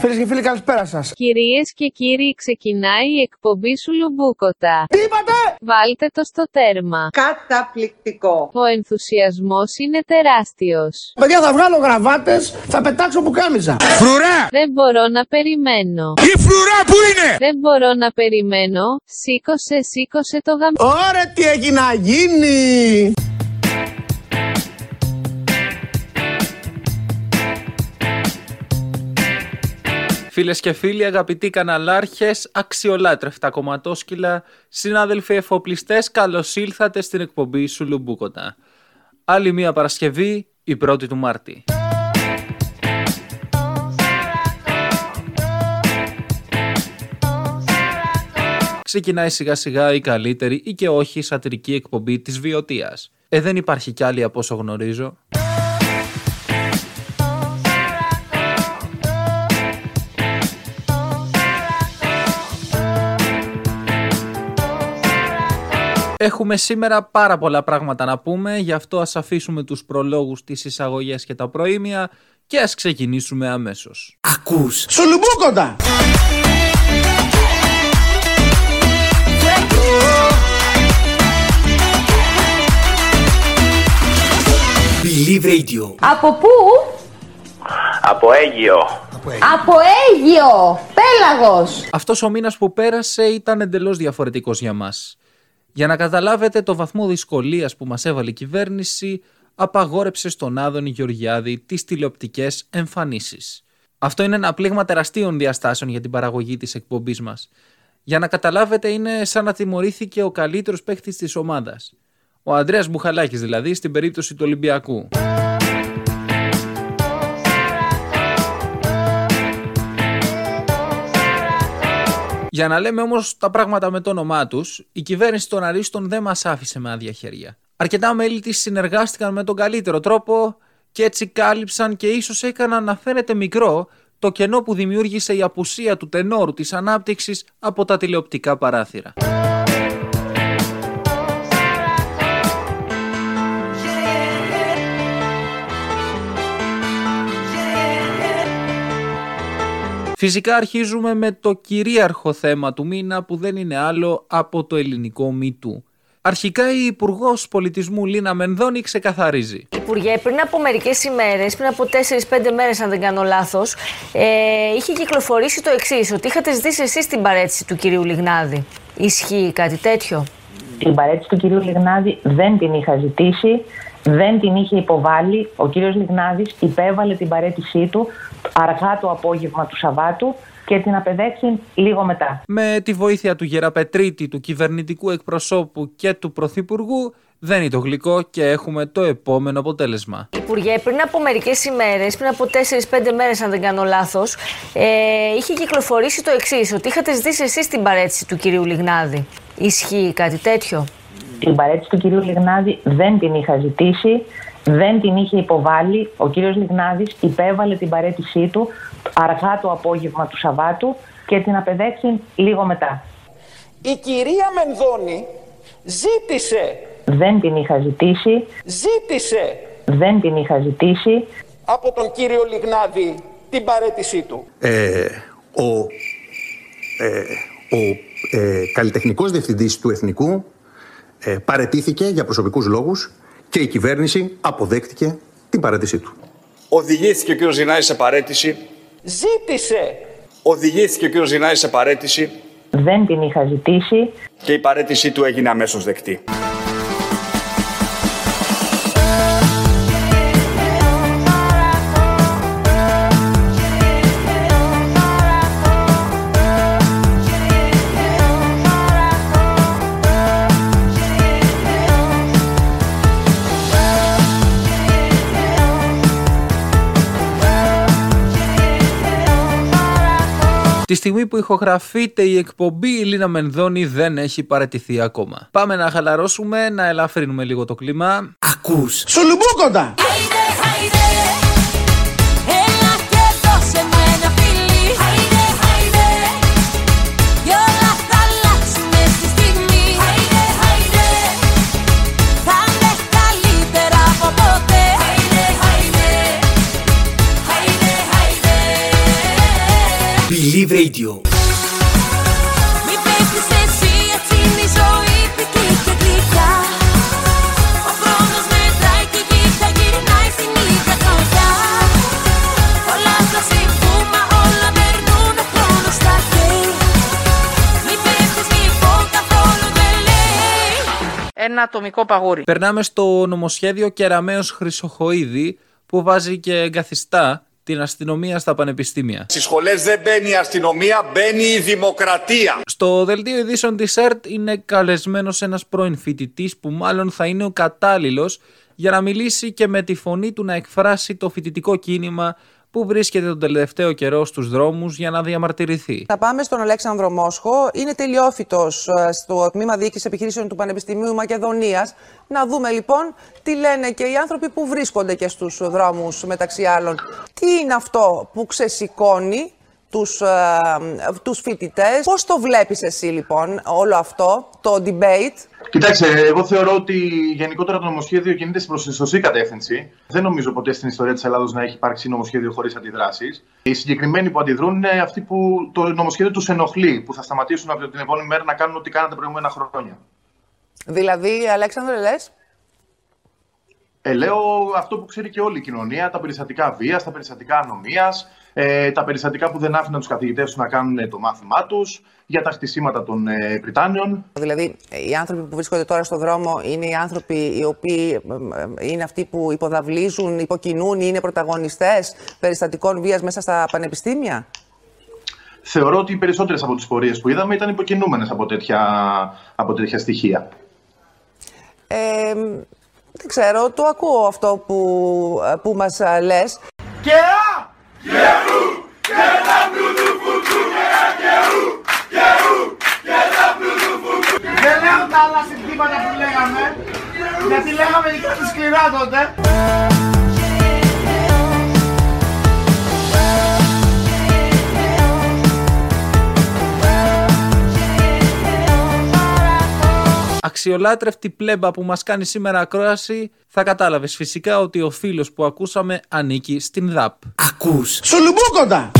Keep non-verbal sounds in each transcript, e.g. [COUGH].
Φίλες και φίλοι, καλησπέρα σας. Κυρίες και κύριοι, ξεκινάει η εκπομπή σου Λουμπούκοτα. Τι είπατε! Βάλτε το στο τέρμα. Καταπληκτικό. Ο ενθουσιασμός είναι τεράστιος. Παιδιά, θα βγάλω γραβάτες, θα πετάξω πουκάμιζα. Φρουρά! Δεν μπορώ να περιμένω. Η φρουρά που είναι! Δεν μπορώ να περιμένω. Σήκωσε, σήκωσε το γαμ... Ωραία, τι έχει να γίνει! Φίλες και φίλοι, αγαπητοί καναλάρχες, αξιολάτρευτα κομματόσκυλα, συνάδελφοι εφοπλιστές, καλώς ήλθατε στην εκπομπή σου Λουμπούκοτα. Άλλη μία Παρασκευή, η πρώτη του Μάρτη. Ξεκινάει σιγά σιγά η καλύτερη ή και όχι σατυρική εκπομπή της βιωτείας. Ε, δεν υπάρχει κι άλλη από όσο γνωρίζω. Έχουμε σήμερα πάρα πολλά πράγματα να πούμε, γι' αυτό ας αφήσουμε τους προλόγους, τις εισαγωγές και τα προήμια και ας ξεκινήσουμε αμέσως. Ακούς! Σουλουμπούκοντα! Believe Radio. Από πού; Από Αίγυο. Από Αίγυο. Πέλαγος. Αυτός ο μήνας που πέρασε ήταν εντελώς διαφορετικός για μας. Για να καταλάβετε το βαθμό δυσκολίας που μας έβαλε η κυβέρνηση, απαγόρεψε στον Άδωνη Γεωργιάδη τις τηλεοπτικές εμφανίσεις. Αυτό είναι ένα πλήγμα τεραστίων διαστάσεων για την παραγωγή της εκπομπής μας. Για να καταλάβετε είναι σαν να τιμωρήθηκε ο καλύτερος παίχτης της ομάδας. Ο Ανδρέας Μπουχαλάκης δηλαδή στην περίπτωση του Ολυμπιακού. Για να λέμε όμως τα πράγματα με το όνομά τους, η κυβέρνηση των Αρίστων δεν μας άφησε με άδεια χέρια. Αρκετά μέλη της συνεργάστηκαν με τον καλύτερο τρόπο και έτσι κάλυψαν και ίσως έκαναν να φαίνεται μικρό το κενό που δημιούργησε η απουσία του τενόρου της ανάπτυξης από τα τηλεοπτικά παράθυρα. Φυσικά αρχίζουμε με το κυρίαρχο θέμα του μήνα που δεν είναι άλλο από το ελληνικό μύτου. Αρχικά η Υπουργός Πολιτισμού Λίνα Μενδώνη ξεκαθαρίζει. Υπουργέ, πριν από μερικές ημέρες, πριν από 4-5 μέρες, αν δεν κάνω λάθος, ε, είχε κυκλοφορήσει το εξής: Ότι είχατε ζητήσει εσείς την παρέτηση του κυρίου Λιγνάδη. Ισχύει κάτι τέτοιο; Την παρέτηση του κυρίου Λιγνάδη δεν την είχα ζητήσει, δεν την είχε υποβάλει. Ο κύριος Λιγνάδης υπέβαλε την παρέτησή του αργά το απόγευμα του Σαββάτου και την απεδέξει λίγο μετά. Με τη βοήθεια του Γεραπετρίτη, του κυβερνητικού εκπροσώπου και του Πρωθυπουργού, δεν είναι το γλυκό και έχουμε το επόμενο αποτέλεσμα. Υπουργέ, πριν από μερικές ημέρες, πριν από 4-5 μέρες, αν δεν κάνω λάθος, ε, είχε κυκλοφορήσει το εξής: Ότι είχατε ζητήσει εσείς την παρέτηση του κυρίου Λιγνάδη. Ισχύει κάτι τέτοιο; Την παρέτηση του κυρίου Λιγνάδη δεν την είχα ζητήσει, δεν την είχε υποβάλει. Ο κύριος Λιγνάδης υπέβαλε την παρέτησή του αργά το απόγευμα του Σαββάτου και την απεδέξει λίγο μετά. Η κυρία Μενδώνη ζήτησε, Δεν την είχα ζητήσει, ζήτησε δεν την είχα ζητήσει. από τον κύριο Λιγνάδη την παρέτησή του. ε, ο, ε, ο ε, καλλιτεχνικός διευθυντής του Εθνικού ε, παρετήθηκε για προσωπικούς λόγους και η κυβέρνηση αποδέχτηκε την παρέτησή του. Οδηγήθηκε ο κύριος Ζηνάης σε παρέτηση. Ζήτησε Οδηγήθηκε ο κύριος Ζηνάης σε παρέτηση Δεν την είχα ζητήσει, και η παρέτησή του έγινε αμέσως δεκτή. Τη στιγμή που ηχογραφείται η εκπομπή, η Λίνα Μενδώνη δεν έχει παραιτηθεί ακόμα. Πάμε να χαλαρώσουμε, να ελαφρύνουμε λίγο το κλίμα. Ακούς! Σουλουμπούκοντα! Δεν λέει. Ένα ατομικό παγούρι. Περνάμε στο νομοσχέδιο Κεραμέως Χρυσοχοίδη που βάζει και εγκαθιστά την αστυνομία στα πανεπιστήμια. Στις σχολές δεν μπαίνει η αστυνομία, μπαίνει η δημοκρατία. Στο δελτίο ειδήσεων της ΕΡΤ είναι καλεσμένος ένας πρώην φοιτητής που μάλλον θα είναι ο κατάλληλος για να μιλήσει και με τη φωνή του να εκφράσει το φοιτητικό κίνημα που βρίσκεται τον τελευταίο καιρό στους δρόμους για να διαμαρτυρηθεί; Θα πάμε στον Αλέξανδρο Μόσχο. Είναι τελειόφυτος στο τμήμα διοίκησης επιχειρήσεων του Πανεπιστημίου Μακεδονίας. Να δούμε λοιπόν τι λένε και οι άνθρωποι που βρίσκονται και στους δρόμους μεταξύ άλλων. Τι είναι αυτό που ξεσηκώνει τους, ε, τους φοιτητές. Πώς το βλέπεις εσύ λοιπόν όλο αυτό, το debate; Κοιτάξτε, εγώ θεωρώ ότι γενικότερα το νομοσχέδιο κινείται προς τη σωστή κατεύθυνση. Δεν νομίζω ποτέ στην ιστορία της Ελλάδος να έχει υπάρξει νομοσχέδιο χωρίς αντιδράσεις. Οι συγκεκριμένοι που αντιδρούν είναι αυτοί που το νομοσχέδιο τους ενοχλεί, που θα σταματήσουν από την επόμενη μέρα να κάνουν ό,τι κάναν τα προηγούμενα χρόνια. Δηλαδή, Αλέξανδρε, λες, Ε, λέω αυτό που ξέρει και όλη η κοινωνία, τα περιστατικά βίας, τα περιστατικά ανομίας, ε, τα περιστατικά που δεν άφηναν τους καθηγητές τους να κάνουν ε, το μάθημά τους, για τα χτισήματα των ε, Πριτάνιων. Δηλαδή, οι άνθρωποι που βρίσκονται τώρα στο δρόμο είναι οι άνθρωποι οι οποίοι ε, ε, είναι αυτοί που υποδαβλίζουν, υποκινούν ή είναι πρωταγωνιστές περιστατικών βίας μέσα στα πανεπιστήμια; Θεωρώ ότι οι περισσότερες από τις πορείες που είδαμε ήταν υποκινούμενες από τέτοια, από τέτοια στοιχεία. Ε, δεν ξέρω, το ακούω αυτό που, που μας ε, λες. Και α! Δεν λέω τα άλλα συντήματα που λέγαμε, γιατί λέγαμε και κάτι σκληρά τότε. Αξιολάτρευτη πλέμπα που μας κάνει σήμερα ακρόαση θα κατάλαβες φυσικά ότι ο φίλος που ακούσαμε ανήκει στην ΔΑΠ. Ακούς. Σουλουμπούκοντα!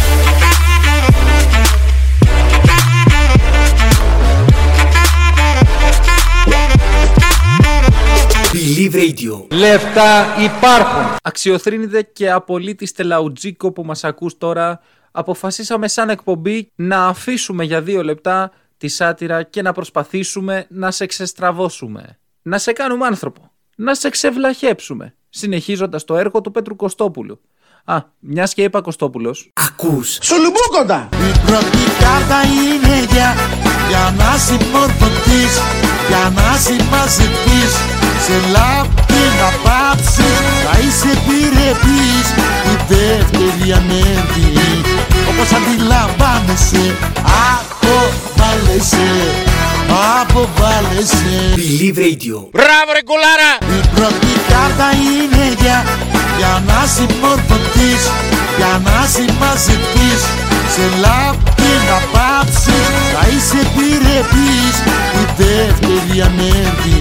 Believe Radio. Λεφτά υπάρχουν. Αξιοθρύνεται και απολύτης Στελαουτζίκο που μας ακούς τώρα. Αποφασίσαμε σαν εκπομπή να αφήσουμε για δύο λεπτά τη σάτυρα και να προσπαθήσουμε να σε ξεστραβώσουμε. Να σε κάνουμε άνθρωπο. Να σε ξεβλαχέψουμε. Συνεχίζοντας το έργο του Πέτρου Κωστόπουλου. Α, μιας και είπα Κωστόπουλος. Ακούς. Σουλουμπούκοντα! Η πρώτη κάρτα είναι για, για να συμμορφωθείς Για να συμμαζευτείς Σε λάπη να πάψεις Θα είσαι επιρρεπής Η δεύτερη ανέβη Όπως αντιλαμβάνεσαι Αποβάλλεσαι Αποβάλλεσαι Believe Radio. Μπράβο ρε κουλάρα! Η πρώτη κάρτα είναι για, για να συμμορφωθείς Για να συμμαζευτείς Σε λάπη να πάψεις Θα είσαι επιρρεπής Η δεύτερη ανέβη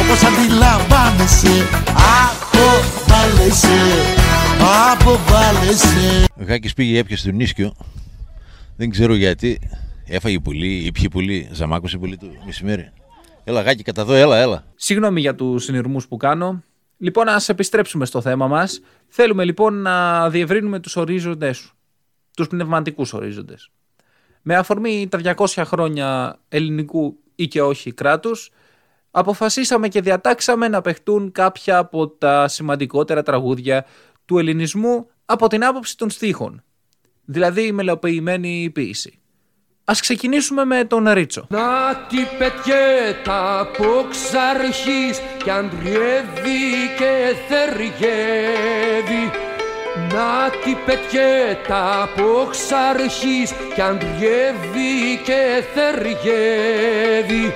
Όπως αντιλαμβάνεσαι Αποβάλλεσαι Αποβάλλεσαι Ο Χάκης πήγε έπιασε τον ίσκιο. Δεν ξέρω γιατί. Έφαγε πουλί ή πιει πουλί. Ζαμάκωσε πουλί του μεσημέρι. Έλα, Γάκη, κατά εδώ, έλα, έλα. Συγγνώμη για τους συνειρμούς που κάνω. Λοιπόν, ας επιστρέψουμε στο θέμα μας. Θέλουμε λοιπόν να διευρύνουμε τους ορίζοντες σου. Τους πνευματικούς ορίζοντες. Με αφορμή τα 200 χρόνια ελληνικού ή και όχι κράτους, αποφασίσαμε και διατάξαμε να παιχτούν κάποια από τα σημαντικότερα τραγούδια του ελληνισμού από την άποψη των στίχων. Δηλαδή η μελοποιημένη ποίηση. Ας ξεκινήσουμε με τον Ρίτσο. Να τη πετιέτα από ξαρχής κι αντριεύει και θεργεύει Να τη πετιέτα από ξαρχής κι αντριεύει και θεργεύει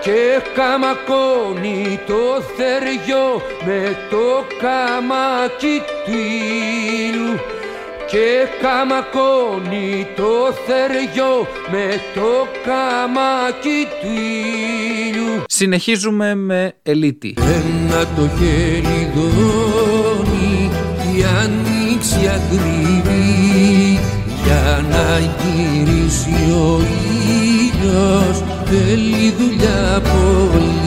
και καμακώνει το θεριό με το καμάκι του ήλιου και καμακώνει το θεριό με το καμάκι του ήλιου. Συνεχίζουμε με Ελίτη. Ένα το χέρι δώνει η ανοίξη ακριβή για να γυρίσει ο ήλιος θέλει δουλειά πολύ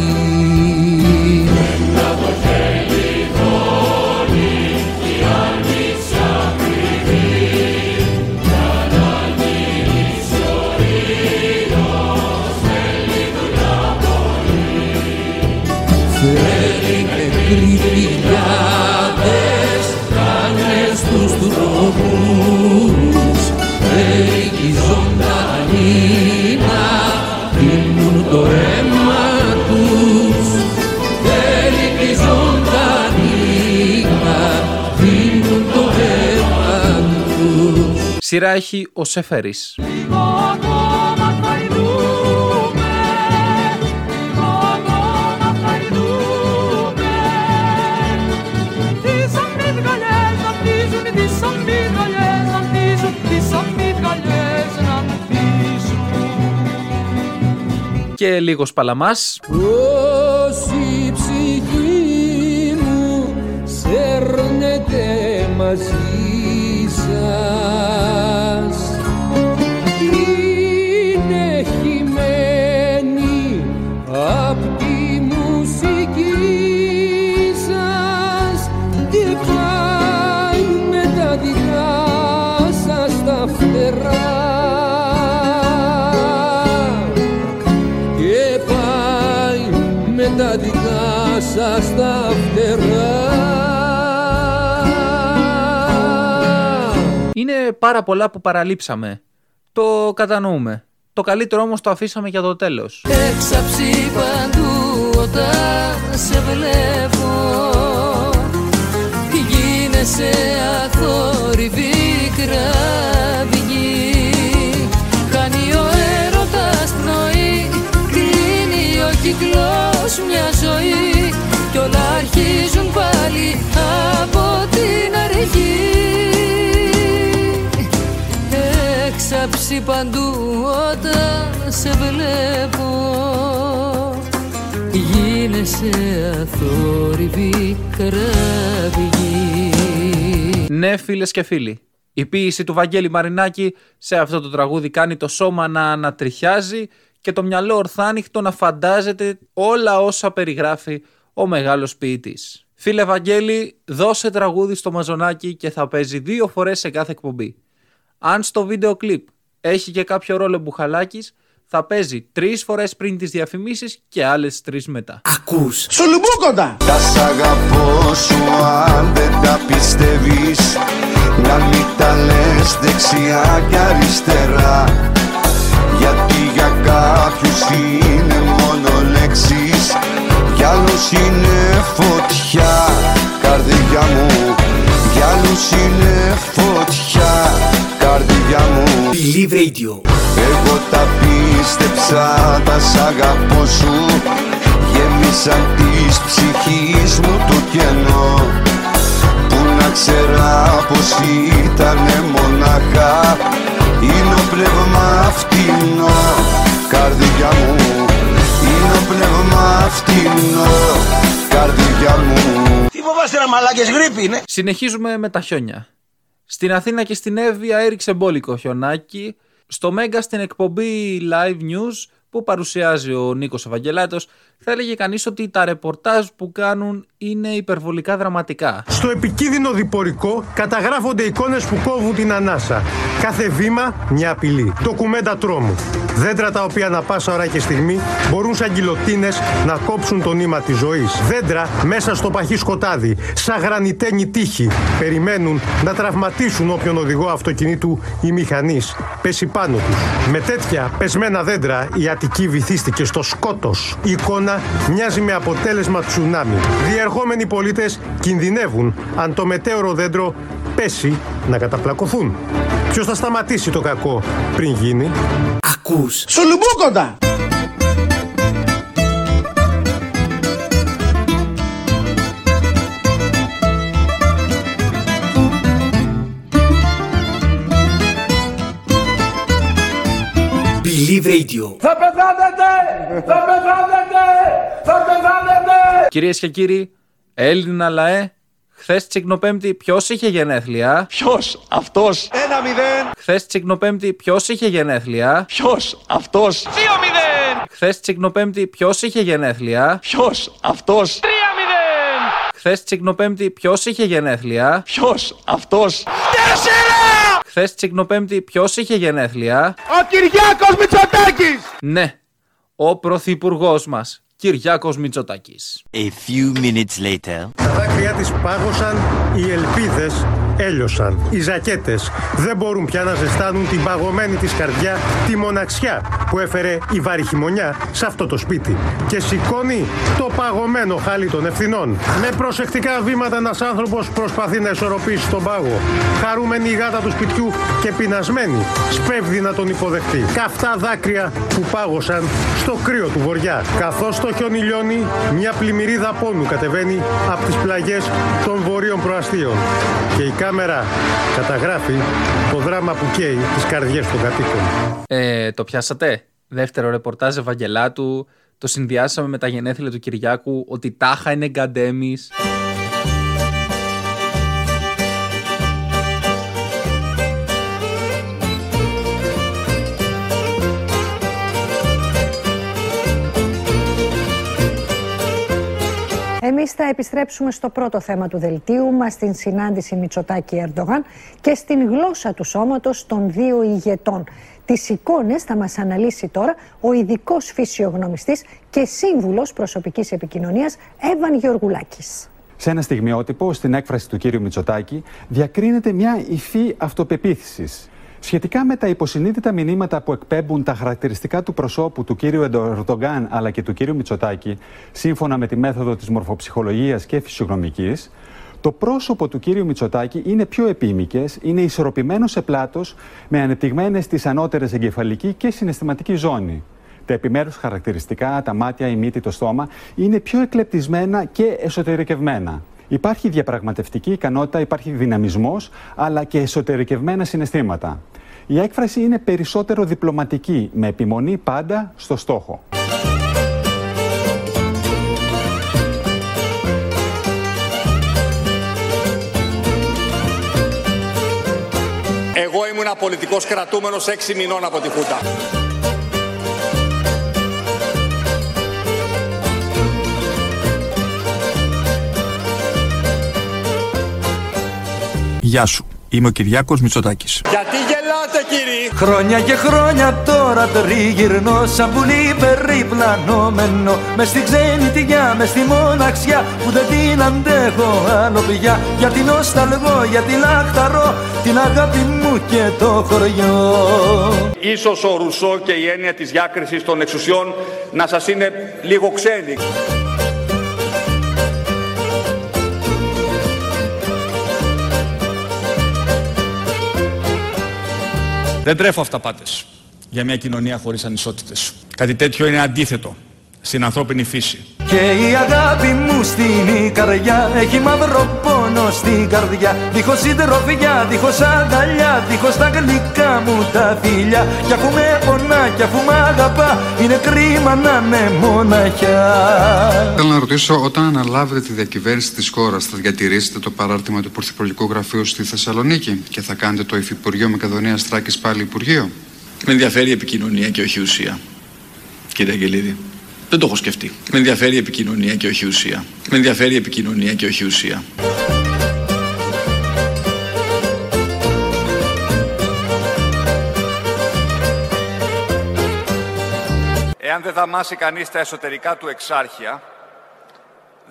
τις αμύγδαλες να πτήσουν. Και λίγος παλαμάς. Πως η ψυχή μου σέρνεται μαζί Είναι πάρα πολλά που παραλείψαμε. Το κατανοούμε. Το καλύτερο όμως το αφήσαμε για το τέλος. Έξαψη παντού όταν σε βλέπω Γίνεσαι αθόρυβη κραυγή Χάνει ο έρωτας πνοή Κλείνει ο κύκλος μια ζωή Κι όλα αρχίζουν πάλι Έξαψη παντού όταν σε βλέπω Γίνεσαι αθόρυβη κραυγή Ναι, φίλες και φίλοι. Η ποίηση του Βαγγέλη Μαρινάκη σε αυτό το τραγούδι κάνει το σώμα να ανατριχιάζει και το μυαλό ορθάνυχτο να φαντάζεται όλα όσα περιγράφει ο μεγάλος ποιητής. Φίλε Βαγγέλη, δώσε τραγούδι στο μαζονάκι και θα παίζει δύο φορές σε κάθε εκπομπή. Αν στο βίντεο κλιπ έχει και κάποιο ρόλο μπουχαλάκης, θα παίζει τρεις φορές πριν τις διαφημίσεις και άλλες τρεις μετά. Ακούς. Σουλουμπούκοντα! Τα σ' αγαπώ σου αν δεν τα πιστεύεις Να μην τα λες δεξιά και αριστερά Γιατί για κάποιους είναι μόνο λέξεις Για άλλους είναι φωτιά Καρδιά μου Για άλλους είναι φωτιά Καρδιά μου. Believe Radio. εγώ τα πίστεψα, τα σ' αγαπώ σου. Γέμισαν της ψυχής μου το κενό. Που να ξέρα πως ήτανε μονάχα. Είναι ο πνεύμα φτηνό Καρδιά μου Είναι ο πνεύμα φτηνό Καρδιά μου. Τι φοβάστε να μαλάκες γρήπη είναι. Συνεχίζουμε με τα χιόνια. Στην Αθήνα και στην Εύβοια έριξε μπόλικο χιονάκι. Στο Μέγκα στην εκπομπή Live News που παρουσιάζει ο Νίκος Ευαγγελάτος θα έλεγε κανείς ότι τα ρεπορτάζ που κάνουν είναι υπερβολικά δραματικά. Στο επικίνδυνο διπορικό καταγράφονται εικόνες που κόβουν την ανάσα. Κάθε βήμα μια απειλή. Ντοκουμέντα τρόμου. Δέντρα τα οποία ανα πάσα ώρα και στιγμή μπορούν σαν γκυλοτίνες να κόψουν το νήμα της ζωής. Δέντρα μέσα στο παχύ σκοτάδι, σαν γρανιτένη τείχη, περιμένουν να τραυματίσουν όποιον οδηγό αυτοκινήτου ή μηχανής πέσει πάνω τους. Με τέτοια πεσμένα δέντρα η Αττική βυθίστηκε στο σκότος. Η εικόνα μοιάζει με αποτέλεσμα τσουνάμι. Διερχόμενοι πολίτες κινδυνεύουν αν το μετέωρο δέντρο πέσει να καταπλακωθούν. Ποιος θα σταματήσει το κακό πριν γίνει; Ακούς. Σουλουμπούκοντα! Believe Radio. Θα πεθάνετε! Θα πεθάνετε! Θα πεθάνετε! Κυρίες και κύριοι, Έλληνα λαέ, Χθες Τσικνοπέμπτη ποιος είχε γενέθλια; Ποιος; Αυτός. Ένα μηδέν. Χθες Τσικνοπέμπτη ποιος είχε γενέθλια; Ποιος; Αυτός. 2-0. Χθες Τσικνοπέμπτη ποιος είχε γενέθλια; Ποιος; Αυτός. 3-0. Χθες Τσικνοπέμπτη ποιος είχε γενέθλια; Ποιος; Αυτός. 4! Χθες Τσικνοπέμπτη ποιος είχε γενέθλια; Ο Κυριάκος Μητσοτάκης! Ναι, ο πρωθυπουργός μας, Κυριάκος Μητσοτάκης. A few minutes later. Τα δάκρυά της πάγωσαν, οι ελπίδες έλειωσαν. Οι ζακέτες δεν μπορούν πια να ζεστάνουν την παγωμένη της καρδιά, τη μοναξιά που έφερε η βάρη χειμωνιά σε αυτό το σπίτι. Και σηκώνει το παγωμένο χάλι των ευθυνών. Με προσεκτικά βήματα ένας άνθρωπος προσπαθεί να ισορροπήσει τον πάγο. Χαρούμενη η γάτα του σπιτιού και πεινασμένη σπέβδει να τον υποδεχτεί. Καυτά δάκρυα που πάγωσαν στο κρύο του βοριά. Καθώς το χιόνι λιώνει, μια πλημμυρίδα πόνου κατεβαίνει από τις πλαγιές των βορείων προαστίων. Και η κάμερα καταγράφει το δράμα που καίει τις καρδιές των κατοίκων. Ε, το πιάσατε; Δεύτερο ρεπορτάζ Ευαγγελάτου. Το συνδυάσαμε με τα γενέθλια του Κυριάκου ότι τάχα είναι γκαντέμις. Εμείς θα επιστρέψουμε στο πρώτο θέμα του δελτίου μας, στην συνάντηση Μητσοτάκη-Ερντογάν και στην γλώσσα του σώματος των δύο ηγετών. Τις εικόνες θα μας αναλύσει τώρα ο ειδικός φυσιογνωμιστής και σύμβουλος προσωπικής επικοινωνίας Εύαν Γεωργουλάκης. Σε ένα στιγμιότυπο, στην έκφραση του κύριου Μητσοτάκη, διακρίνεται μια υφή αυτοπεποίθησης. Σχετικά με τα υποσυνείδητα μηνύματα που εκπέμπουν τα χαρακτηριστικά του προσώπου του κύριου Ερντογκάν αλλά και του κύριου Μητσοτάκη, σύμφωνα με τη μέθοδο της μορφοψυχολογίας και φυσιογνωμικής, το πρόσωπο του κύριου Μητσοτάκη είναι πιο επίμικες, είναι ισορροπημένος σε πλάτος, με ανεπτυγμένες τις ανώτερες εγκεφαλική και συναισθηματική ζώνη. Τα επιμέρους χαρακτηριστικά, τα μάτια, η μύτη, το στόμα, είναι πιο εκλεπτισμένα και εσωτερικευμένα. Υπάρχει διαπραγματευτική ικανότητα, υπάρχει δυναμισμός, αλλά και εσωτερικευμένα συναισθήματα. Η έκφραση είναι περισσότερο διπλωματική, με επιμονή πάντα στο στόχο. Εγώ ήμουν πολιτικός κρατούμενος 6 μηνών από τη Χούντα. Γεια σου. Είμαι ο Κυριάκος Μητσοτάκης. Γιατί γελάτε κύριοι. Χρόνια και χρόνια τώρα τριγυρνώ σαν πουλί περιπλανόμενο μες στη ξενιτιά, μες στη μοναξιά που δεν την αντέχω άλλο πια γιατί νοσταλγώ, γιατί λαχταρώ την αγάπη μου και το χωριό Ίσως ο Ρουσό και η έννοια της διάκρισης των εξουσιών να σας είναι λίγο ξένη. Δεν τρέφω αυταπάτες για μια κοινωνία χωρίς ανισότητες. Κάτι τέτοιο είναι αντίθετο στην ανθρώπινη φύση. Και η αγάπη μου στην καρδιά έχει μαύρο πόνο στην καρδιά Δίχως συντροφιά, δίχως αγκαλιά, δίχως τα γλυκά μου τα φιλιά Κι αφού με πονά, κι αφού με αγαπά, είναι κρίμα να είναι μοναχιά Θέλω να ρωτήσω, όταν αναλάβετε τη διακυβέρνηση της χώρας, θα διατηρήσετε το παράρτημα του Πρωθυπουργικού Γραφείου στη Θεσσαλονίκη και θα κάνετε το Υφυπουργείο Μακεδονίας Θράκης πάλι Υπουργείο; Με ενδιαφέρει η επικοινωνία και όχι η ουσία. Κύριε Αγγελίδη. Δεν το έχω σκεφτεί. Με ενδιαφέρει η επικοινωνία και όχι η ουσία. Με ενδιαφέρει η επικοινωνία και όχι η ουσία. Εάν δεν δαμάσει κανείς τα εσωτερικά του εξάρχεια,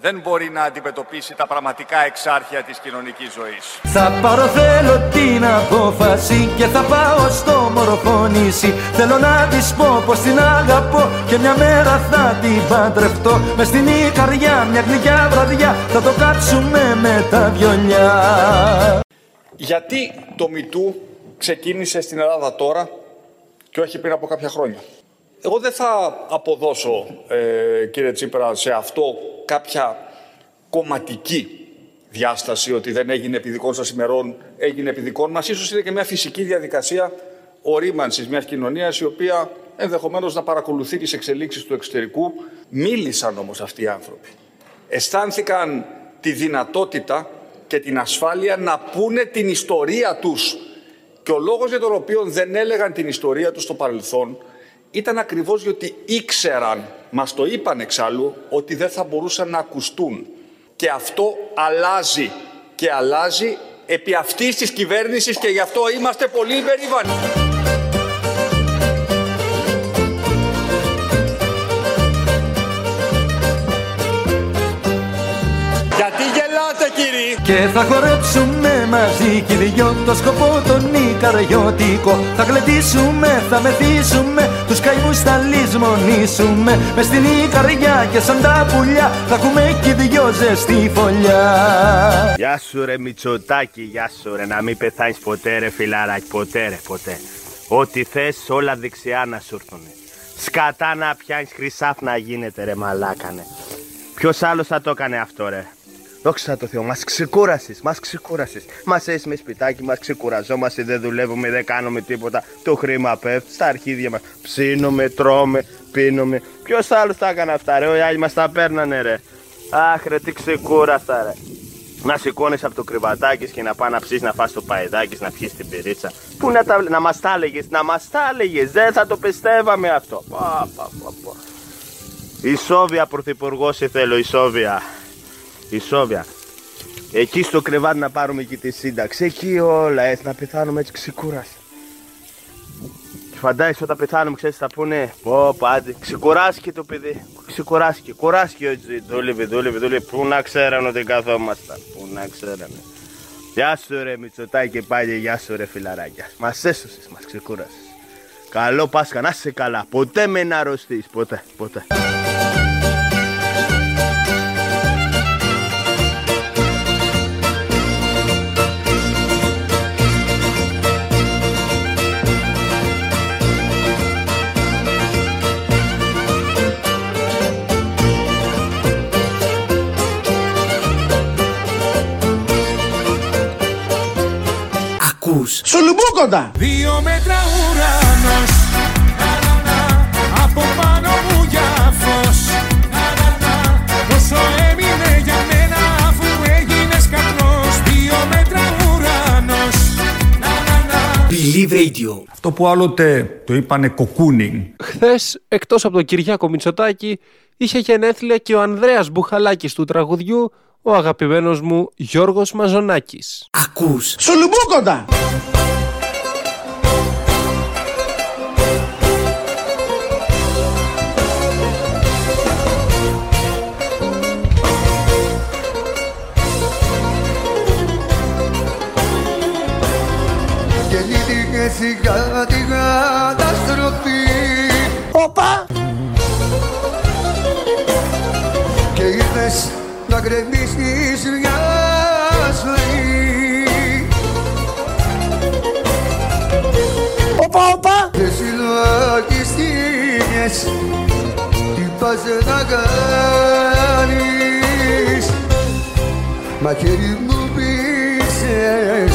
δεν μπορεί να αντιμετωπίσει τα πραγματικά εξάρχεια της κοινωνικής ζωής. Θα πάρω θέλω την απόφαση και θα πάω στο μορφό νησί Θέλω να της πω πως την αγαπώ και μια μέρα θα την παντρευτώ με στην καρδιά μια γλυκιά βραδιά θα το κάτσουμε με τα βιολιά Γιατί το MeToo ξεκίνησε στην Ελλάδα τώρα και όχι πριν από κάποια χρόνια; Εγώ δεν θα αποδώσω, ε, κύριε Τσίπρα, σε αυτό κάποια κομματική διάσταση, ότι δεν έγινε επί δικών σας ημερών, έγινε επί δικών μας. Ίσως είναι και μια φυσική διαδικασία ορίμανσης μιας κοινωνίας, η οποία ενδεχομένως να παρακολουθεί τις εξελίξεις του εξωτερικού. Μίλησαν όμως αυτοί οι άνθρωποι. Αισθάνθηκαν τη δυνατότητα και την ασφάλεια να πούνε την ιστορία τους. Και ο λόγος για τον οποίο δεν έλεγαν την ιστορία τους στο παρελθόν ήταν ακριβώς γιατί ήξεραν, μας το είπαν εξάλλου, ότι δεν θα μπορούσαν να ακουστούν. Και αυτό αλλάζει. Και αλλάζει επί αυτής της κυβέρνησης και γι' αυτό είμαστε πολύ υπερήφανοι. Και θα χορέψουμε μαζί κι οι δυο Το σκοπό τον ικαριωτικό Θα γλεντήσουμε, θα μεθύσουμε Τους καημούς θα λησμονήσουμε. Μες στην Ικαριά και σαν τα πουλιά Θα έχουμε κι οι δυο ζεστή φωλιά. Γεια σου ρε Μητσοτάκη, γεια σου ρε Να μην πεθάνεις ποτέ ρε φιλαράκι, ποτέ ρε ποτέ. Ό,τι θες όλα δεξιά να σου έρθουνε. Σκατά να πιάνεις χρυσάφ να γίνεται ρε μαλάκανε. Ποιος άλλος θα το έκανε αυτό ρε; Δόξα τω Θεώ, μας ξεκούρασες, μας ξεκούρασες Μας έσαι με σπιτάκι, μας ξεκουραζόμαστε, δεν δουλεύουμε, δεν κάνουμε τίποτα Το χρήμα πέφτει στα αρχίδια μας Ψήνουμε, τρώμε, πίνουμε Ποιος άλλος θα έκανε αυτά ρε, οι άλλοι μας τα παίρνανε ρε Αχ ρε, τι ξεκούραστα ρε να σηκώνεις από το κρυβατάκι και να πάει να ψήσεις να φας το παϊδάκι, να πιεις την πυρίτσα. Πού να, τα, να μας τα έλεγες, να μας τα έλεγες, δεν θα το πιστεύαμε αυτό. Πα, πα, πα, πα. Η Σόβια πρωθυπουργός σε θέλω, η Σόβια. Η Σόβια. Εκεί στο κρεβάτι να πάρουμε και τη σύνταξη. Εκεί όλα έτσι να πεθάνουμε έτσι ξεκούραστα. Και φαντάζεσαι όταν πεθάνουμε, ξέρεις, θα πούνε Πω, πάτε, ξεκουράστηκε το παιδί. Ξεκουράστηκε, κουράστηκε έτσι. Δούλευε, δούλευε, δούλευε. Πού να ξέρανε ότι καθόμασταν. Πού να ξέρανε. Γεια σου ρε Μητσοτάκη και πάλι γεια σου ρε φιλαράκια. Μας έσωσες, μας ξεκούρασες. Καλό Πάσχα, να είσαι καλά. Ποτέ με να αρρωστείς, ποτέ, ποτέ. Ακούς Σουλουμπούκοντα Δύο μέτρα ουρανός Από πάνω μου για φως. Πόσο έμεινε για μένα αφού έγινες καπνός. Δύο μέτρα ουρανός Believe Radio. Αυτό που άλλοτε το είπανε κοκούνινγκ. Χθες, εκτός από τον Κυριάκο Μητσοτάκη, είχε γενέθλια και ο Ανδρέας Μπουχαλάκης του τραγουδιού, ο αγαπημένος μου Γιώργος Μαζονάκης. Ακούς Σουλουμπούκοντα Γεννήθηκε σιγά την καταστροφή να γκρεμίσεις μια ζωή Οπα, οπα Και συλλογιστήνες Τι πας να κάνεις. Μα χέρι μου πείσες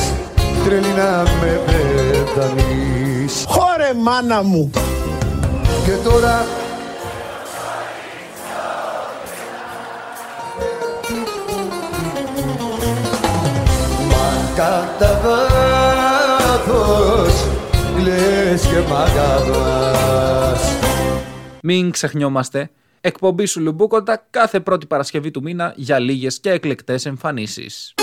Τρελή να με πεθανείς Χωρε μάνα μου. Και τώρα κατά βάθος Λες και μ' αγαπάς Μην ξεχνιόμαστε, εκπομπή σου Λουμπούκοντα κάθε πρώτη Παρασκευή του μήνα για λίγες και εκλεκτές εμφανίσεις.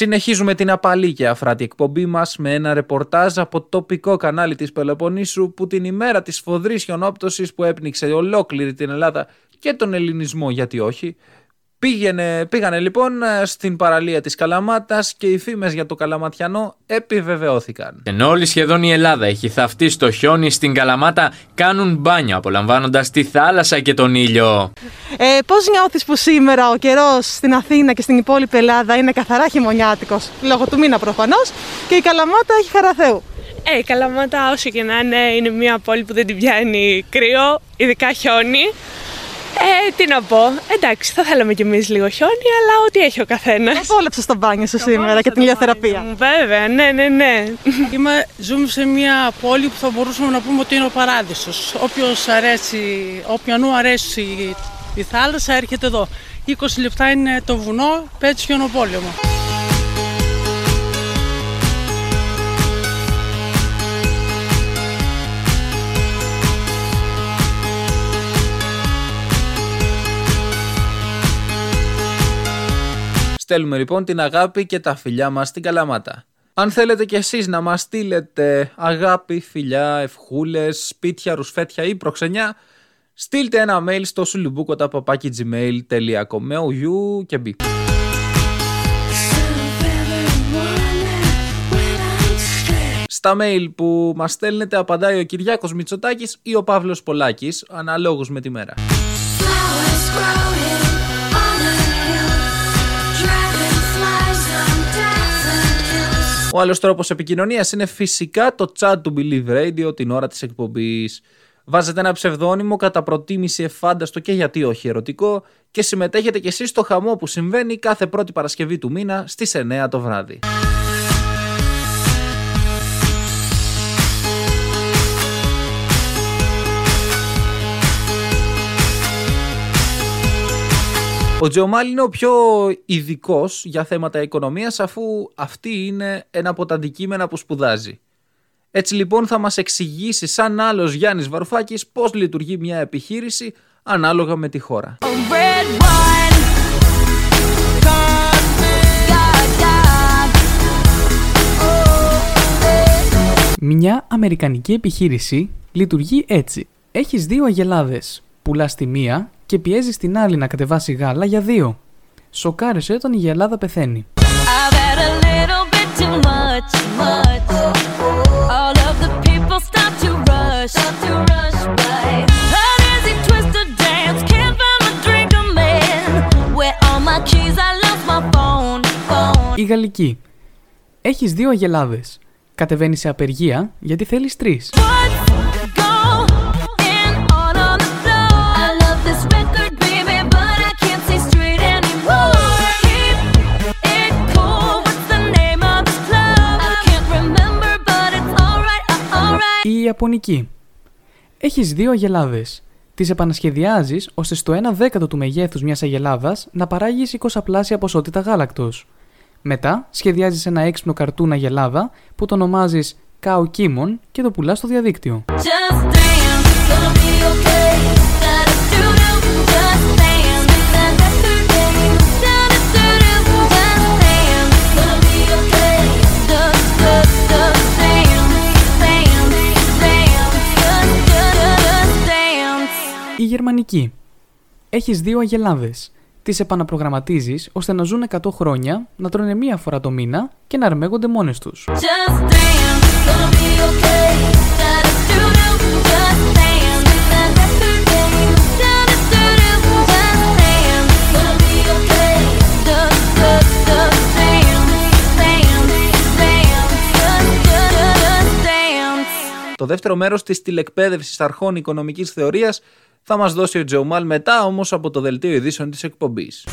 Συνεχίζουμε την απαλή και αφράτη εκπομπή μας με ένα ρεπορτάζ από τοπικό κανάλι της Πελοποννήσου που την ημέρα της φοδρής χιονόπτωσης που έπνιξε ολόκληρη την Ελλάδα και τον ελληνισμό γιατί όχι Πήγαινε, πήγανε λοιπόν στην παραλία της Καλαμάτας και οι φήμες για το Καλαματιανό επιβεβαιώθηκαν. Ενώ όλη σχεδόν η Ελλάδα έχει θαυτεί στο χιόνι στην Καλαμάτα, κάνουν μπάνιο απολαμβάνοντας τη θάλασσα και τον ήλιο. Ε, Πώς νιώθεις που σήμερα ο καιρός στην Αθήνα και στην υπόλοιπη Ελλάδα είναι καθαρά χειμωνιάτικος, λόγω του μήνα προφανώς, και η Καλαμάτα έχει χαραθέου. Ε, η Καλαμάτα όσο και να είναι, είναι μια πόλη που δεν την πιάνει κρύο, ειδικά χιόνι. Ε, τι να πω. Εντάξει, θα θέλαμε κι εμείς λίγο χιόνι, αλλά ό,τι έχει ο καθένας. Απόλαυσε το μπάνιο σου σήμερα και την ηλιοθεραπεία. Βέβαια, ναι, ναι, ναι. Είμαι, ζούμε σε μια πόλη που θα μπορούσαμε να πούμε ότι είναι ο παράδεισος. Όποιος αρέσει, όποιανού αρέσει η θάλασσα έρχεται εδώ. 20 λεπτά είναι το βουνό, πέτει χιονοπόλεμο. Στέλνουμε λοιπόν την αγάπη και τα φιλιά μας στην Καλαμάτα. Αν θέλετε κι εσείς να μας στείλετε αγάπη, φιλιά, ευχούλες, σπίτια, ρουσφέτια ή προξενιά, στείλτε ένα mail στο σουλουμπούκοτα.gmail.com με ο U και B. Στα mail που μας στέλνετε απαντάει ο Κυριάκος Μητσοτάκης ή ο Παύλος Πολάκης, αναλόγως με τη μέρα. Ο άλλος τρόπος επικοινωνίας είναι φυσικά το chat του Believe Radio την ώρα της εκπομπής. Βάζετε ένα ψευδόνυμο κατά προτίμηση εφάνταστο και γιατί όχι ερωτικό και συμμετέχετε κι εσείς στο χαμό που συμβαίνει κάθε πρώτη Παρασκευή του μήνα στις 9 το βράδυ. Ο Τζεωμάλ είναι ο πιο ειδικός για θέματα οικονομίας αφού αυτή είναι ένα από τα αντικείμενα που σπουδάζει. Έτσι λοιπόν θα μας εξηγήσει σαν άλλος Γιάννης Βαρουφάκης πώς λειτουργεί μια επιχείρηση ανάλογα με τη χώρα. Μια αμερικανική επιχείρηση λειτουργεί έτσι. Έχεις δύο αγελάδες. Πουλάς τη μία και πιέζεις την άλλη να κατεβάσει γάλα για δύο. Σοκάρεσαι όταν η γελάδα πεθαίνει. I've had a little bit too much, much. All of the people Η Ιαπωνική. Έχεις δύο αγελάδες. Τις επανασχεδιάζεις ώστε στο 1 δέκατο του μεγέθους μιας αγελάδας να παράγεις 20 πλάσια ποσότητα γάλακτος. Μετά σχεδιάζεις ένα έξυπνο καρτούν αγελάδα που το ονομάζεις Cow Kimon και το πουλάς στο διαδίκτυο. Just Η Γερμανική. Έχεις δύο αγελάδες. Τις επαναπρογραμματίζεις ώστε να ζουν 100 χρόνια, να τρώνε μία φορά το μήνα και να αρμέγονται μόνες τους. Just dance, gonna be okay. Da-da-doo-doo, just dance. Da-da-doo-doo, da-da-doo-doo, just dance, gonna be okay. Da-da-da, dance, dance, dance, da-da-da-da, dance. Το δεύτερο μέρος της τηλεκπαίδευσης αρχών οικονομικής θεωρίας θα μας δώσει ο Τζεωμάλ μετά όμως από το δελτίο ειδήσεων της εκπομπής.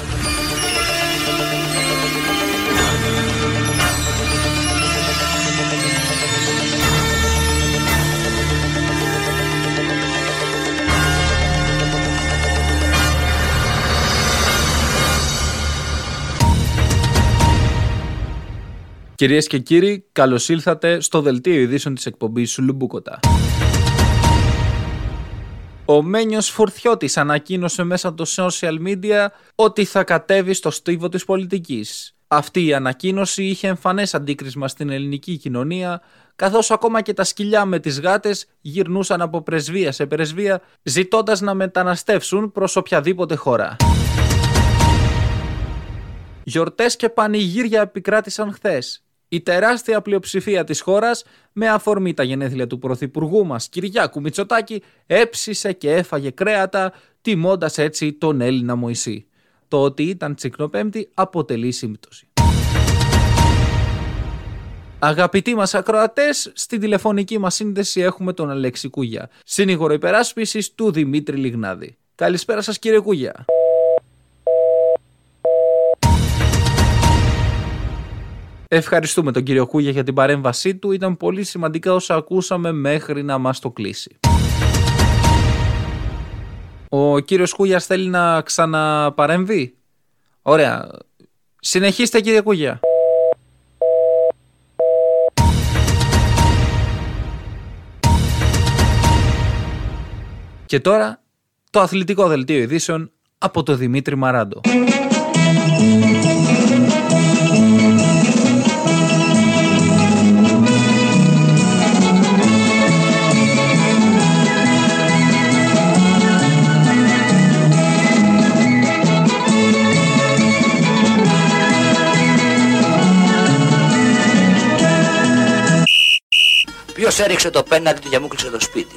Κυρίες και κύριοι, καλώς ήλθατε στο δελτίο ειδήσεων της εκπομπής Σουλουμπούκοτα. Ο Μένιος Φουρθιώτης ανακοίνωσε μέσα το social media ότι θα κατέβει στο στίβο της πολιτικής. Αυτή η ανακοίνωση είχε εμφανές αντίκρισμα στην ελληνική κοινωνία, καθώς ακόμα και τα σκυλιά με τις γάτες γυρνούσαν από πρεσβεία σε πρεσβεία, ζητώντας να μεταναστεύσουν προς οποιαδήποτε χώρα. Γιορτές και πανηγύρια επικράτησαν χθες. Η τεράστια πλειοψηφία της χώρας, με αφορμή τα γενέθλια του Πρωθυπουργού μας Κυριάκου Μητσοτάκη, έψησε και έφαγε κρέατα, τιμώντας έτσι τον Έλληνα Μωυσή. Το ότι ήταν τσικνοπέμπτη αποτελεί σύμπτωση. Αγαπητοί μας ακροατές, στην τηλεφωνική μας σύνδεση έχουμε τον Αλέξη Κούγια, συνήγορο υπεράσπισης του Δημήτρη Λιγνάδη. Καλησπέρα σας κύριε Κούγια. Ευχαριστούμε τον κύριο Κούγια για την παρέμβασή του. Ήταν πολύ σημαντικά όσα ακούσαμε μέχρι να μας το κλείσει. Ο κύριος Κούγιας θέλει να ξαναπαρέμβει. Ωραία. Συνεχίστε κύριε Κούγια. Και τώρα το αθλητικό δελτίο ειδήσεων από το Δημήτρη Μαράντο. Ποιος έριξε το πέναλτι και μου κλείσε το σπίτι;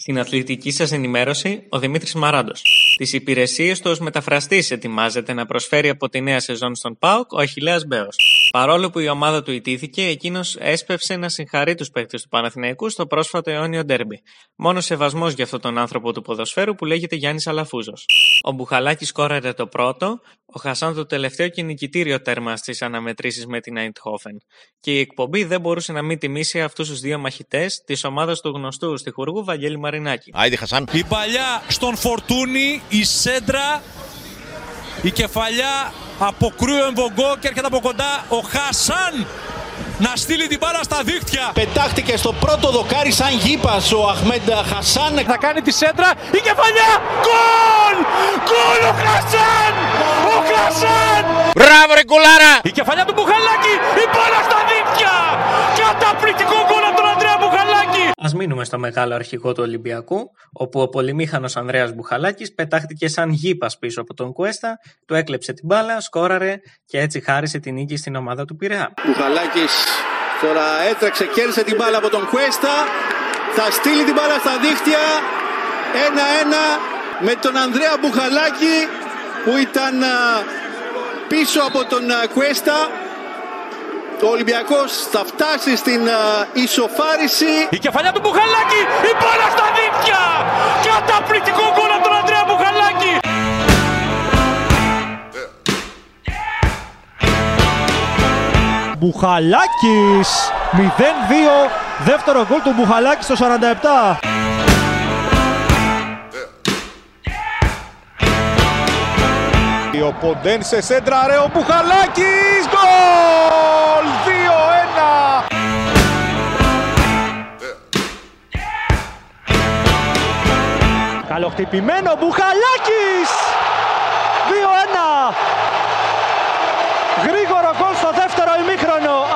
Στην αθλητική σας ενημέρωση, ο Δημήτρης Μαράντος. Τις υπηρεσίες τους ω μεταφραστής ετοιμάζεται να προσφέρει από τη νέα σεζόν στον ΠΑΟΚ ο Αχηλέα Μπέος. Παρόλο που η ομάδα του ιτήθηκε, εκείνος έσπευσε να συγχαρεί τους παίκτες του Παναθηναϊκού στο πρόσφατο αιώνιο ντέρμπι. Μόνο σεβασμός για αυτόν τον άνθρωπο του ποδοσφαίρου που λέγεται Γιάννης Αλαφούζος. Ο Μπουχαλάκης σκόραρε το πρώτο, ο Χασάν το τελευταίο και νικητήριο τέρμα στις αναμετρήσεις με την Eindhoven. Και η εκπομπή δεν μπορούσε να μην τιμήσει αυτούς τους δύο μαχητές της ομάδας του γνωστού στιχουργού Βαγγέλη Μαρινάκη. Άιντε Χασάν. Η παλιά στον Φορτούνη, η σέντρα, η κεφαλιά από κρύο εμβογκό και έρχεται από κοντά ο Χασάν να στείλει την μπάλα στα δίχτυα. Πετάχτηκε στο πρώτο δοκάρι σαν γήπας ο Αχμέντα Χασάν. Θα κάνει τη σέντρα, η κεφαλιά, γκολ! Γκολ ο Χασάν! Ο Χασάν! Μπράβο ρε γκολάρα! Η κεφαλιά του Μπουχαλάκη, η μπάλα στα δίχτυα! Καταπληκτικό γκολ από τον Αντρέα Μπουχαλάκη! Α μείνουμε στο μεγάλο αρχηγό του Ολυμπιακού, όπου ο πολυμήχανος Ανδρέας Μπουχαλάκης πετάχτηκε σαν γήπας πίσω από τον Κουέστα, του έκλεψε την μπάλα, σκόραρε και έτσι χάρισε την νίκη στην ομάδα του Πειραιά. Μπουχαλάκης τώρα έτρεξε, κέρδισε την μπάλα από τον Κουέστα. Θα στείλει την μπάλα στα δίχτυα. 1-1 με τον Ανδρέα Μπουχαλάκη που ήταν α, πίσω από τον α, Κουέστα. Ο Ολυμπιακός θα φτάσει στην α, ισοφάριση. Η κεφαλιά του Μπουχαλάκη, η μπάλα στα δίχτυα! Καταπληκτικό γκολ από τον Αντρέα Μπουχαλάκη! Μπουχαλάκης 0-2 δεύτερο γκολ του Μπουχαλάκη στο 47 Ο Ποντέν σε σέντρα, ρε, ο Μπουχαλάκης, γκολ! 2-1! Καλοχτυπημένο Μπουχαλάκης 2-1 Γρήγορο γκολ στο δεύτερο ημίχρονο Ανδρέας Μπουχαλάκης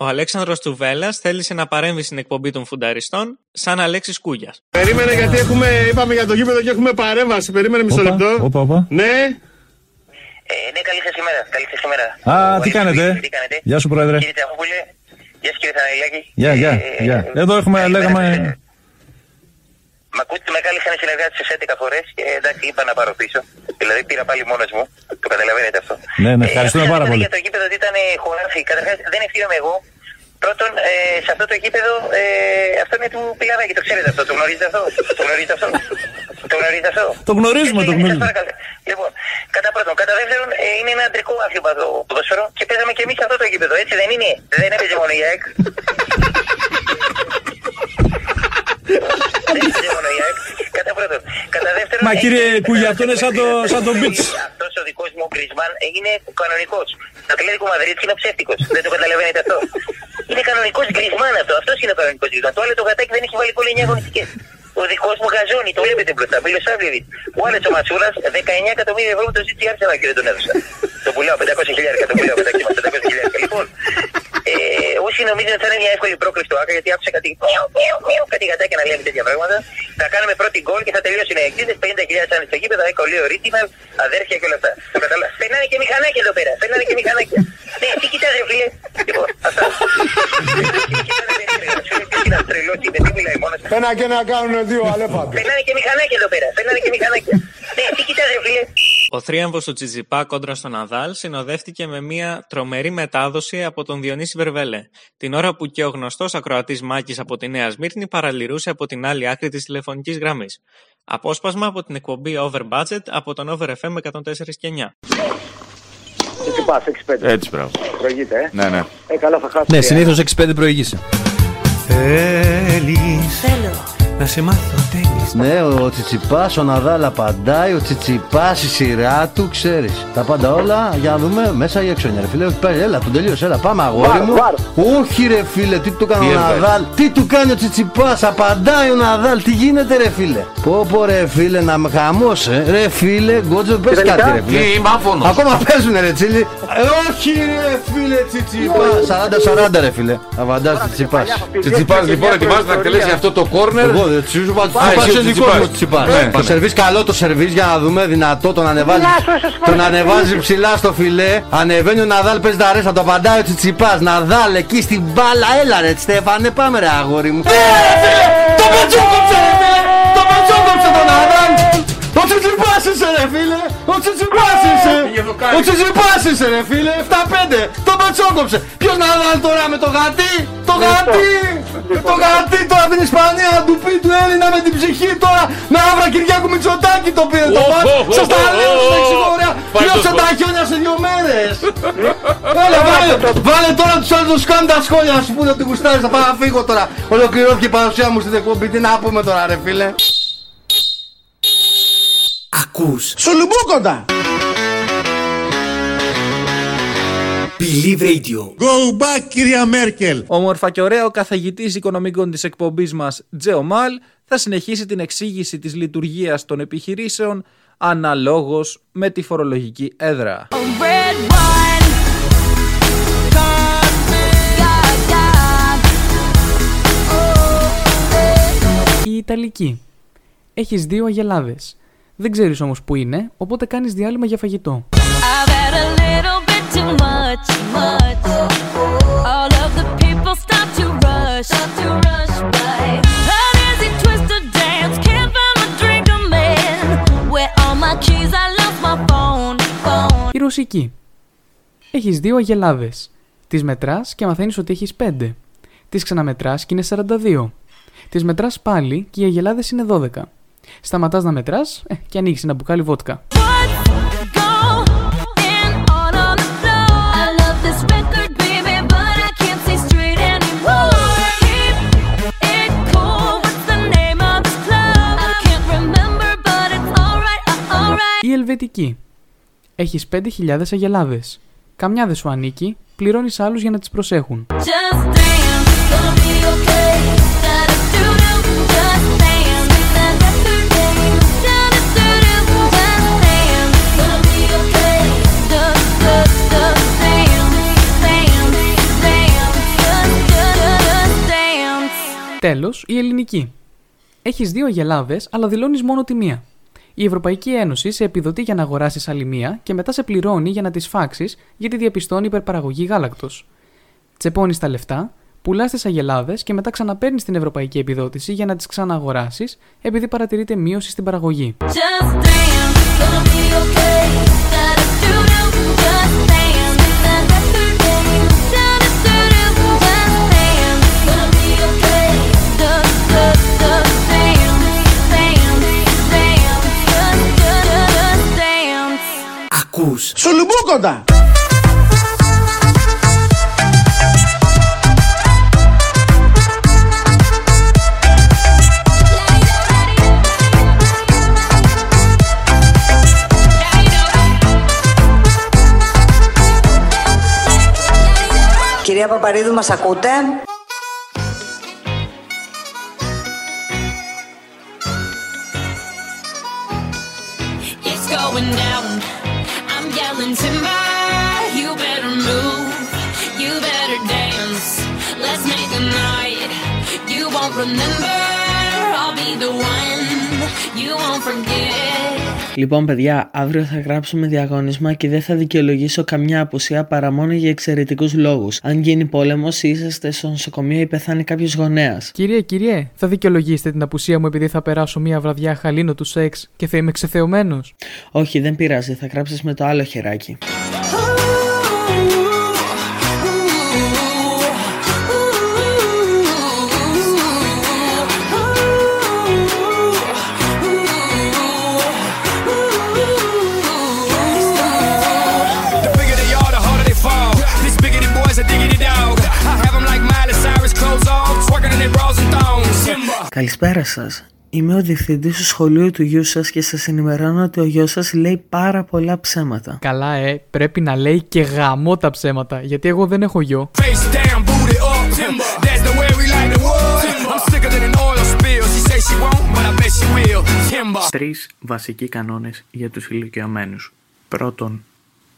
Ο Αλέξανδρος Τουβέλλας θέλησε να παρέμβει στην εκπομπή των φουνταριστών σαν Αλέξης Κούγιας. Περίμενε γιατί έχουμε, είπαμε για το γήπεδο και έχουμε παρέμβαση. Περίμενε μισό λεπτό. Όπα, όπα. Ναι. ναι, καλή σας ημέρα. Καλή σας ημέρα. Α, τι κάνετε; Τι κάνετε; Γεια σου, Πρόεδρε. Κύριε Τσαχόπουλε. Γεια σας κύριε Θαναϊλάκη. Γεια, γεια, Ε, γεια. Εδώ έχουμε, λέγαμε... Μ' ακούτε, με κάλεσαν οι συνεργάτε σε 11 φορές και εντάξει, είπα να πάρω πίσω. Δηλαδή πήρα πάλι μόνος μου. Το καταλαβαίνετε αυτό. Ναι, ναι, ευχαριστούμε Ε, πάρα αυτό πολύ. Για το γήπεδο ότι ήταν ε, χωράφι. Καταρχάς δεν ευθύνομαι εγώ. Πρώτον, ε, σε αυτό το γήπεδο, ε, αυτό είναι του Πιλαδάκη, το ξέρετε αυτό, το γνωρίζετε αυτό; Το γνωρίζετε αυτό; Το γνωρίζετε αυτό; Το γνωρίζουμε, το Σας γνωρίζουμε. παρακαλώ. Λοιπόν, κατά πρώτον. Κατά δεύτερον, ε, είναι ένα αντρικό άθλημα το ποδόσφαιρο και παίζαμε και εμείς σε αυτό το γήπεδο, έτσι δεν είναι; Δεν έπαιζε μόνο η ΑΕΚ. δεν έπαιζε μόνο η ΑΕΚ. Κατά πρώτον. Κατά δεύτερον. Μα ε, κύριε ε, Κούγια, αυτό είναι σαν το, [LAUGHS] σαν το beach. αυτός ο δικός μου ο Γκρισμάν είναι κανονικός. Το Ατλέτικο Μαδρίτη είναι ο ψεύτικος. Δεν το καταλαβαίνετε αυτό. Είναι κανονικός Γκρισμάν αυτό. Αυτός είναι ο κανονικός Γκρισμάν. Το άλλο το γατάκι δεν έχει βάλει πολύ 9 αγωνιστικές. Ο δικός μου γαζόνι, το βλέπετε μπροστά. Μίλο Σάβλεβιτς. Ο άλλος ο Μασούρα 19 εκατομμύρια ευρώ με το ζήτησε άρχισα και δεν τον έδωσα. Το πουλάω 500 χιλιάρια το πουλάω μεταξύ μα 500 χιλιάρια. Λοιπόν, ε, όσοι νομίζουν ότι θα είναι μια εύκολη πρόκληση το ΆΚΑ γιατί άκουσα κάτι, μιαου, μιαου, μιαου, κάτι γατάκια να λένε τέτοια πράγματα. Θα κάνουμε πρώτη γκολ και θα τελειώσει η εξή. 50.000 αν στο γήπεδο, 10 λίγο original, αδέρφια και όλα αυτά. Το καταλάβα. Περνάνε και μηχανάκια εδώ πέρα. Περνάνε και μηχανάκια. Ναι, τι κοιτάς ρε φίλε. Λοιπόν, αυτά. Είναι τρελός, είναι, τι μιλάει μόνος. Ένα και ένα κάνουν δύο αλέφαντες. Περνάνε και μηχανάκια εδώ πέρα. Περνάνε και μηχανάκια. Ναι, τι κοιτάς ρε φίλε. Ο θρίαμβος του Τσιτσιπά κόντρα στον Ναδάλ συνοδεύτηκε με μια τρομερή μετάδοση από τον Διονύση Βερβέλε, την ώρα που και ο γνωστός ακροατής Μάκης από τη Νέα Σμύρνη παραλυρούσε από την άλλη άκρη της τηλεφωνικής γραμμής. Απόσπασμα από την εκπομπή Over Budget από τον Over FM 104 και 9. Έτσι πας, 6-5. Έτσι, μπράβο. Προηγείται, ε; Ναι, ναι. Ε, καλά θα χάσουμε. Ναι, συνήθως 6-5 προηγείσαι. Θέλεις να σε μάθω τένις Ναι, ο Τσιτσιπάς, ο Ναδάλ απαντάει, ο Τσιτσιπάς, η σειρά του, ξέρεις. Τα πάντα όλα, για να δούμε μέσα ή έξω είναι, ρε φίλε. Όχι, πάλι, έλα, τον τελείωσε, έλα, πάμε αγόρι Βαρ, μου. βαρ. Όχι ρε φίλε, τι του κάνει Τι ο έβγαλε. Ναδάλ, τι του κάνει ο Τσιτσιπάς, απαντάει ο Ναδάλ, τι γίνεται ρε φίλε; Πω πω ρε φίλε, να με χαμώσε, ρε φίλε, γκότζο πες τελικά, κάτι ρε φίλε. τι, είμαι άφωνος. Ακόμα παίζουνε ρε τσίλι. Ε, όχι ρε φίλε, Τσιτσιπάς, 40-40 ρε φίλε. Αβαντάς Τσιτσιπάς. Τσιτσιπάς λοιπόν ετοιμάζεται να εκτελέσει αυτό το κόρνερ. Εγώ δεν του είπα Α, Τσιτσιπάς εσύ ο είναι δικό Τσιτσιπάς. μου ο Τσιτσιπάς. Ναι, Το πάμε. σερβίς καλό το σερβίς για να δούμε δυνατό τον ανεβάζει. Τον ανεβάζει ψηλά στο φιλέ. Ανεβαίνει ο Ναδάλ παίζει τα ρέστα. Το απαντάει ο Τσιτσιπάς. Ναδάλ εκεί στην μπάλα. Έλα ρε Στέφανε πάμε ρε αγόρι μου. Το πετσόκοψε ρε Ο Τσιτσιπάς είσαι ρε φίλε. Ο Τσιτσιπάς είσαι. Ο Τσιτσιπάς είσαι ρε φίλε. 7-5. Το πετσόκοψε. Ποιος Ναδάλ τώρα με το γατί. Το γατί. Το γατί τώρα από την Ισπανία να του πει του Έλληνα με την ψυχή τώρα. Με άβρα Κυριάκου Μητσοτάκη το πήρε το Ω, μάτι. ω, ω, Σας τα ω, λέω ω, στην ω. εξηγορία. Πάει το Πλώσε σκορ. τα χιόνια σε δύο μέρες. Έλα βάλε, βάλε τώρα τους άλλους να σου κάνουν τα σχόλια να σου πούνε ότι γουστάρεις θα πάω να φύγω τώρα. Ολοκληρώθηκε η παρουσία μου στην εκπομπή. Τι να πούμε τώρα ρε φίλε. Ακούς Σουλουμπούκοντα. Believe Radio Go back κυρία Μέρκελ. Όμορφα και ωραία, ο καθηγητής οικονομικών της εκπομπής μας, Τζέο Μάλ, θα συνεχίσει την εξήγηση της λειτουργίας των επιχειρήσεων αναλόγως με τη φορολογική έδρα. Red wine. Η Ιταλική. Έχεις δύο αγελάδες. Δεν ξέρεις όμως που είναι, οπότε κάνεις διάλειμμα για φαγητό. I've had a little bit too much, much. All of the people stop to rush, stop to rush by. An easy twisted dance, can't find a drink I'm in. Where all my keys, I lost my phone, phone. Η Ρωσική. Έχεις δύο αγελάδες. Τις μετράς και μαθαίνεις ότι έχεις πέντε. Τις ξαναμετράς και είναι 42. Τις μετράς πάλι και οι αγελάδες είναι 12. Σταματάς να μετράς ε, και ανοίξει ένα μπουκάλι βότκα. Η Ελβετική. Έχεις 5.000 αγελάδες. Καμιά δεν σου ανήκει, πληρώνεις άλλους για να τις προσέχουν. Dance. Τέλος, η Ελληνική. Έχεις δύο αγελάδες, αλλά δηλώνεις μόνο τη μία. Η Ευρωπαϊκή Ένωση σε επιδοτεί για να αγοράσεις άλλη μία και μετά σε πληρώνει για να τις φάξεις γιατί διαπιστώνει υπερπαραγωγή γάλακτος. Τσεπώνεις τα λεφτά, πουλάς τις αγελάδες και μετά ξαναπαίρνεις την Ευρωπαϊκή Επιδότηση για να τις ξανααγοράσεις επειδή παρατηρείται μείωση στην παραγωγή. Just dance, Ακούς Σουλουμπούκοντα. Κυρία Παπαρίδου, μας ακούτε; It's going down. Yelling timber. You better move. You better dance. Let's make a night. You won't remember. I'll be the one. You won't forget. Λοιπόν, παιδιά, αύριο θα γράψουμε διαγώνισμα και δεν θα δικαιολογήσω καμιά απουσία παρά μόνο για εξαιρετικούς λόγους. Αν γίνει πόλεμος ή είσαστε στο νοσοκομείο ή πεθάνει κάποιος γονέας. Κύριε, κύριε, θα δικαιολογήσετε την απουσία μου επειδή θα περάσω μία βραδιά χαλίνο τους σεξ και θα είμαι ξεθεωμένος. Όχι, δεν πειράζει, θα γράψεις με το άλλο χεράκι. Καλησπέρα σας. Είμαι ο διευθυντής του σχολείου του γιού σας και σας ενημερώνω ότι ο γιος σας λέει πάρα πολλά ψέματα. Καλά, ε, πρέπει να λέει και γαμό τα ψέματα, γιατί εγώ δεν έχω γιο. Face down, booty up. Timber. That's the way we like the wood. I'm sicker than an oil spill. She say she won't, but I bet she will. Timber. Τρεις βασικοί κανόνες για τους ηλικιωμένους. Πρώτον,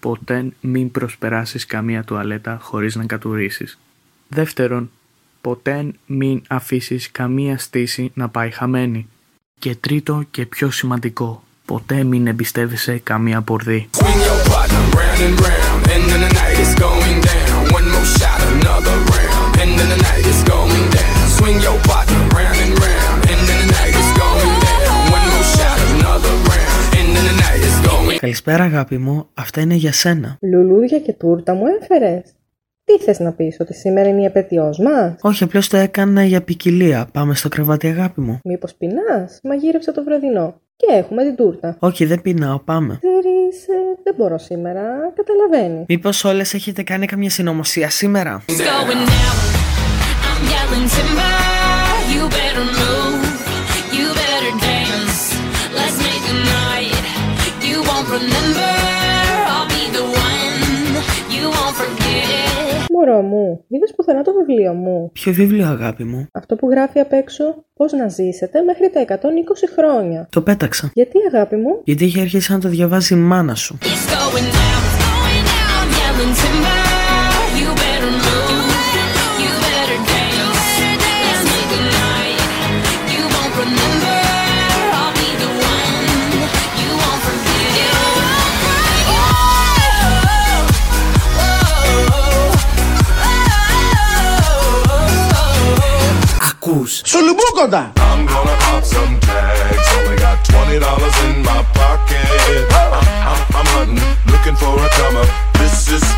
ποτέ μην προσπεράσεις καμία τουαλέτα χωρίς να κατουρίσεις. Δεύτερον, Ποτέ μην αφήσεις καμία στήση να πάει χαμένη. Και τρίτο και πιο σημαντικό, ποτέ μην εμπιστεύεσαι καμία πορδί. Καλησπέρα αγάπη μου, αυτά είναι για σένα. Λουλούδια και τούρτα μου έφερες. Τι θες να πεις, ότι σήμερα είναι η επέτειός μας; Όχι, απλώς το έκανα για ποικιλία. Πάμε στο κρεβάτι αγάπη μου. Μήπως πεινάς; Μαγείρεψα το βραδινό. Και έχουμε την τούρτα. Όχι, δεν πεινάω, πάμε. Ξέρεις, ε, δεν μπορώ σήμερα, καταλαβαίνεις. Μήπως όλες έχετε κάνει καμία συνωμοσία σήμερα; going forget. Μωρό μου, είδες πουθενά το βιβλίο μου. Ποιο βιβλίο αγάπη μου; Αυτό που γράφει απ' έξω πώς να ζήσετε μέχρι τα 120 χρόνια. Το πέταξα. Γιατί αγάπη μου; Γιατί είχε αρχίσει να το διαβάζει η μάνα σου. It's going down. It's going down.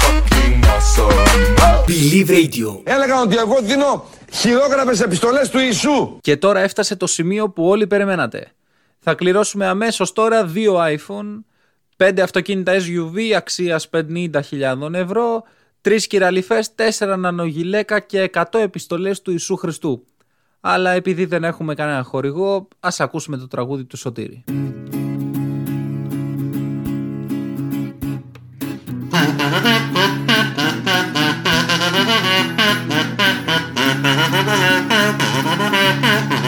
Fucking awesome. Believe Radio. Έλεγαν ότι εγώ δίνω χειρόγραφες επιστολές του Ιησού. Και τώρα έφτασε το σημείο που όλοι περιμένατε. Θα κληρώσουμε αμέσως τώρα δύο iPhone, 5 αυτοκίνητα SUV αξίας 50.000 ευρώ, 3 κυραλιφές, 4 νανογιλέκα και 100 επιστολές του Ιησού Χριστού. Αλλά επειδή δεν έχουμε κανένα χορηγό, ας ακούσουμε το τραγούδι του Σωτήρη. [LAUGHS]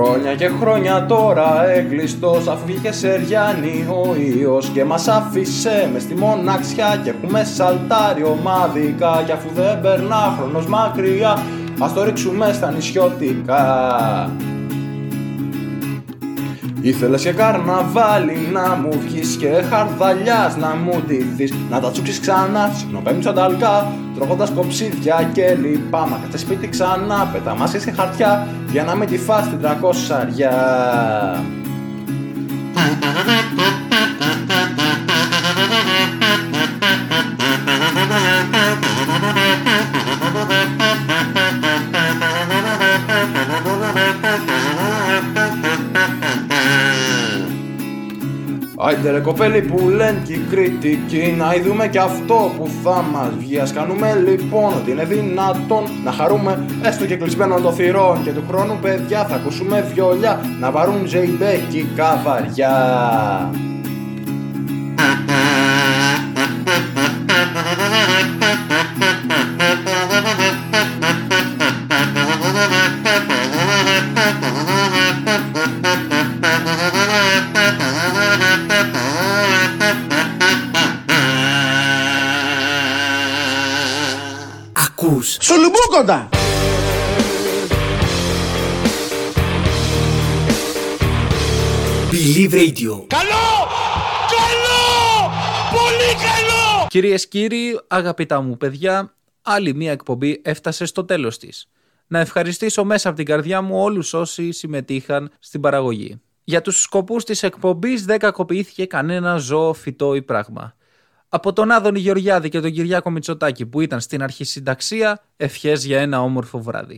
Χρόνια και χρόνια τώρα έκλειστος αφού βγήκε Σεριάννη ο Υιός και μας άφησε μες στη μοναξιά και έχουμε σαλτάρει ομάδικα και αφού δεν περνά χρόνος μακριά ας το ρίξουμε στα νησιώτικα. Ήθελες και καρναβάλι να μου βγεις και χαρδαλιάς να μου ντυθείς Να τα τσούξεις ξανά, συχνοπέμπεις ανταλκά Τρώγοντας κοψίδια και λοιπά Μα κάτσε σπίτι ξανά, πέτα μάσκες και χαρτιά Για να μην τη φας την τρακόσαρια Άιντε ρε κοπέλη που λένε και οι κριτικοί. Να ειδούμε και αυτό που θα μας βγει. Ας κάνουμε λοιπόν ότι είναι δυνατόν Να χαρούμε έστω και κλεισμένο το θυρών. Και του χρόνου παιδιά θα ακούσουμε βιολιά. Να βαρούν τζεϊμπέκικα βαριά Σουλουμπούκοντα. Believe Radio. Καλό! Καλό! Πολύ καλό! Κυρίες κύριοι, αγαπητά μου παιδιά, άλλη μία εκπομπή έφτασε στο τέλος της. Να ευχαριστήσω μέσα από την καρδιά μου όλους όσοι συμμετείχαν στην παραγωγή. Για τους σκοπούς της εκπομπής δεν κακοποιήθηκε κανένα ζώο, φυτό ή πράγμα. Από τον Άδωνη Γεωργιάδη και τον Κυριάκο Μητσοτάκη που ήταν στην αρχή συνταξία, ευχές για ένα όμορφο βράδυ.